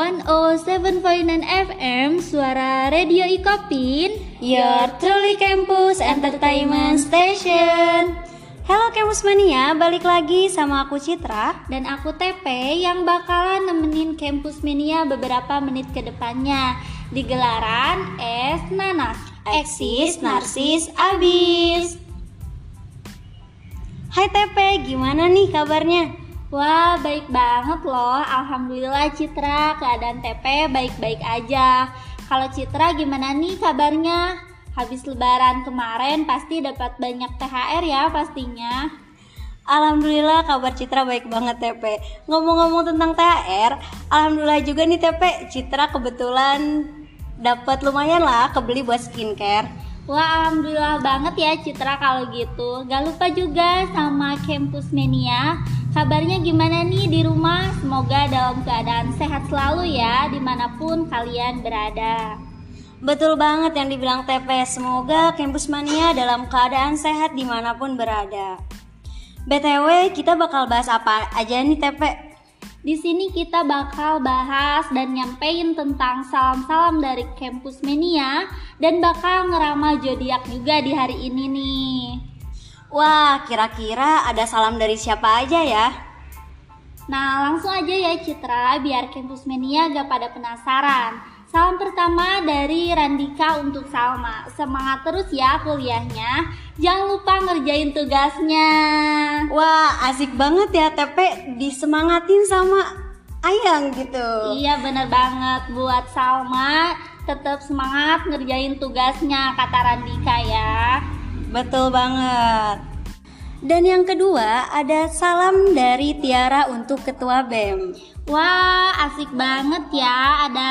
107.9 FM Suara Radio Ikopin Your truly campus entertainment station. Halo Campus Mania, balik lagi sama aku Citra. Dan aku TP yang bakalan nemenin Campus Mania beberapa menit ke depannya. Di gelaran Es Nanas Eksis, Narsis, Abis. Hai TP, gimana nih kabarnya? Wah, baik banget loh. Alhamdulillah Citra, keadaan TP baik-baik aja. Kalau Citra gimana nih kabarnya? Habis lebaran kemarin pasti dapat banyak THR ya pastinya. Alhamdulillah kabar Citra baik banget TP Ngomong-ngomong tentang THR Alhamdulillah juga nih TP Citra kebetulan dapat lumayan lah kebeli buat skincare Wah alhamdulillah banget ya Citra kalau gitu Gak lupa juga sama Campus Mania Kabarnya gimana nih di rumah? Semoga dalam keadaan sehat selalu ya di mana pun kalian berada. Betul banget yang dibilang TP, semoga Campus Mania dalam keadaan sehat di mana pun berada. BTW, kita bakal bahas apa aja nih TP? Di sini kita bakal bahas dan nyampein tentang salam-salam dari Campus Mania dan bakal ngeramal zodiak juga di hari ini nih. Wah, kira-kira ada salam dari siapa aja ya? Nah, langsung aja ya Citra, biar Campus Mania gak pada penasaran. Salam pertama dari Randika untuk Salma. Semangat terus ya kuliahnya. Jangan lupa ngerjain tugasnya. Wah, asik banget ya TP disemangatin sama Ayang gitu. Iya bener banget buat Salma tetap semangat ngerjain tugasnya kata Randika ya. Betul banget. Dan yang kedua ada salam dari Tiara untuk Ketua BEM. Wah, asik banget ya. Ada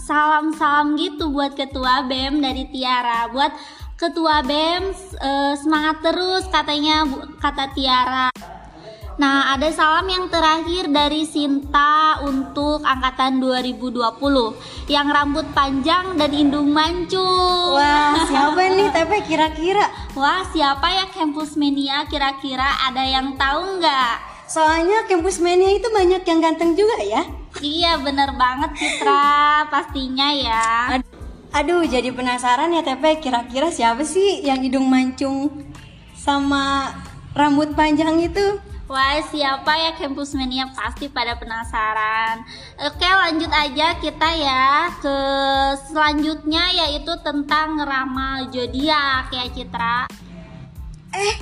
salam-salam gitu buat Ketua BEM dari Tiara. Buat Ketua BEM eh, semangat terus katanya kata Tiara. Nah, ada salam yang terakhir dari Sinta untuk angkatan 2020 yang rambut panjang dan hidung mancung. Wah, tapi kira-kira? Wah, siapa ya Campus Mania kira-kira ada yang tahu nggak? Soalnya Campus Mania itu banyak yang ganteng juga ya. Iya, bener banget Citra, pastinya ya. Aduh, jadi penasaran ya Tepe, kira-kira siapa sih yang hidung mancung sama rambut panjang itu? Wah siapa ya Campus Mania? Pasti pada penasaran. Oke lanjut aja kita ya ke selanjutnya yaitu tentang ngeramal zodiak ya Citra. Eh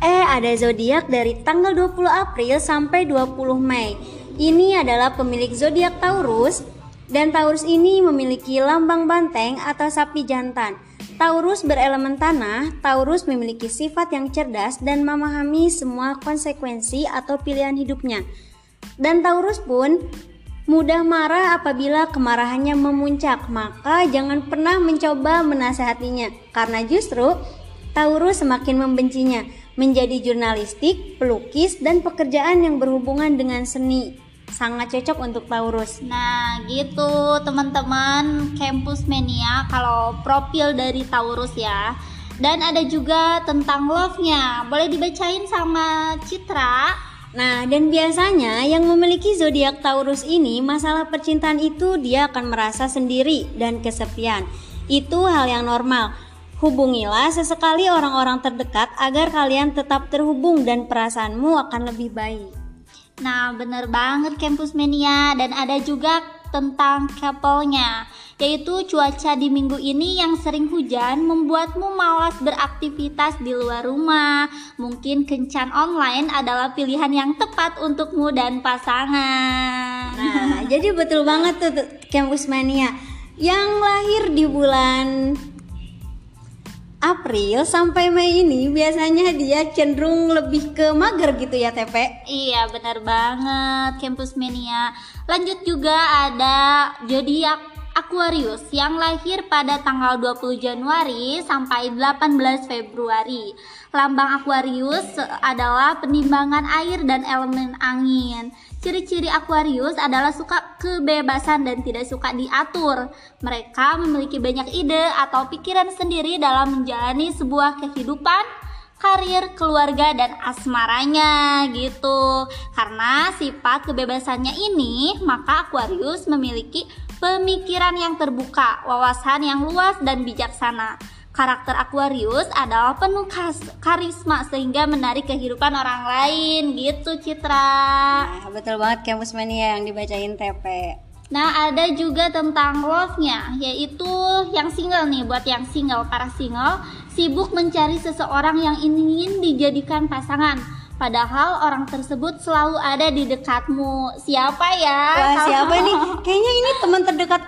Eh ada zodiak dari tanggal 20 April sampai 20 Mei. Ini adalah pemilik zodiak Taurus dan Taurus ini memiliki lambang banteng atau sapi jantan Taurus berelemen tanah, Taurus memiliki sifat yang cerdas dan memahami semua konsekuensi atau pilihan hidupnya. Dan Taurus pun mudah marah apabila kemarahannya memuncak, maka jangan pernah mencoba menasehatinya karena justru Taurus semakin membencinya menjadi jurnalistik, pelukis, dan pekerjaan yang berhubungan dengan seni sangat cocok untuk Taurus. Nah, gitu teman-teman Campus Mania kalau profil dari Taurus ya. Dan ada juga tentang love-nya. Boleh dibacain sama Citra? Nah, dan biasanya yang memiliki zodiak Taurus ini masalah percintaan itu dia akan merasa sendiri dan kesepian. Itu hal yang normal. Hubungilah sesekali orang-orang terdekat agar kalian tetap terhubung dan perasaanmu akan lebih baik. Nah, bener banget Campus Mania dan ada juga tentang couple-nya yaitu cuaca di minggu ini yang sering hujan membuatmu malas beraktivitas di luar rumah. Mungkin kencan online adalah pilihan yang tepat untukmu dan pasangan. Nah, jadi betul banget tuh Campus Mania yang lahir di bulan April sampai Mei ini biasanya dia cenderung lebih ke mager gitu ya TP Iya benar banget Campus Mania. Lanjut juga ada zodiak Aquarius yang lahir pada tanggal 20 Januari sampai 18 Februari. Lambang Aquarius adalah penimbangan air dan elemen angin Ciri-ciri Aquarius adalah suka kebebasan dan tidak suka diatur. Mereka memiliki banyak ide atau pikiran sendiri dalam menjalani sebuah kehidupan. karir, keluarga, dan asmaranya gitu. Karena sifat kebebasannya ini, maka Aquarius memiliki pemikiran yang terbuka, wawasan yang luas dan bijaksana. Karakter Aquarius adalah penuh karisma sehingga menarik kehidupan orang lain gitu Citra. Nah, betul banget Campus Mania yang dibacain TP. Nah, ada juga tentang love-nya, yaitu yang single nih, buat yang single, para single, sibuk mencari seseorang yang ingin dijadikan pasangan. Padahal orang tersebut selalu ada di dekatmu. Siapa ya? Wah, siapa nih? Kayaknya ini teman terdekat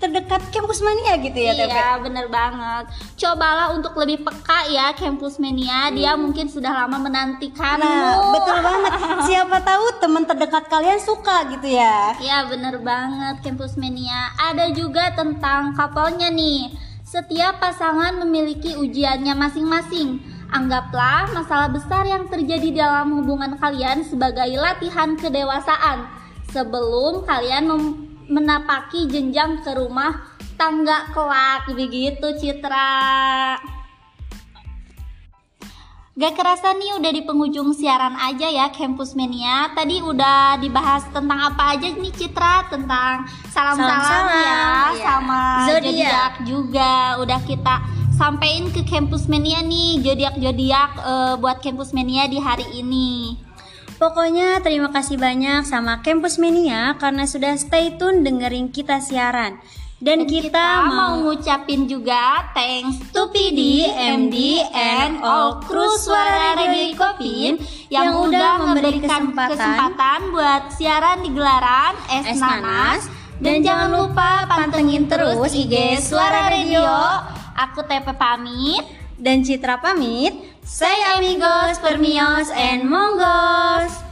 terdekat kampus mania gitu ya Iya bener banget. Cobalah untuk lebih peka ya kampus mania. Dia hmm. mungkin sudah lama menantikanmu Nah betul banget. Siapa tahu teman terdekat kalian suka gitu ya. Iya bener banget kampus mania. Ada juga tentang couple-nya nih. Setiap pasangan memiliki ujiannya masing-masing. Anggaplah masalah besar yang terjadi dalam hubungan kalian sebagai latihan kedewasaan. Sebelum kalian mem menapaki jenjang ke rumah tangga kelak. Begitu Citra. Gak kerasa nih udah di penghujung siaran aja ya Campus Mania. Tadi udah dibahas tentang apa aja nih Citra? Tentang salam-salam ya iya. Sama zodiak. Juga. Udah kita sampein ke Campus Mania nih Zodiak-zodiak uh, buat Campus Mania di hari ini Pokoknya terima kasih banyak sama Campus Mania karena sudah stay tune dengerin kita siaran. Dan, Dan kita, kita mau ngucapin juga thanks to PD, MD, and all kru suara Radio Kopin yang, yang udah memberikan kesempatan, kesempatan buat siaran di gelaran Es, es Nanas. Dan, Dan jangan lupa pantengin terus IG Suara Radio. Aku Tepe pamit dan Citra pamit. Say amigos, permios, and mongos!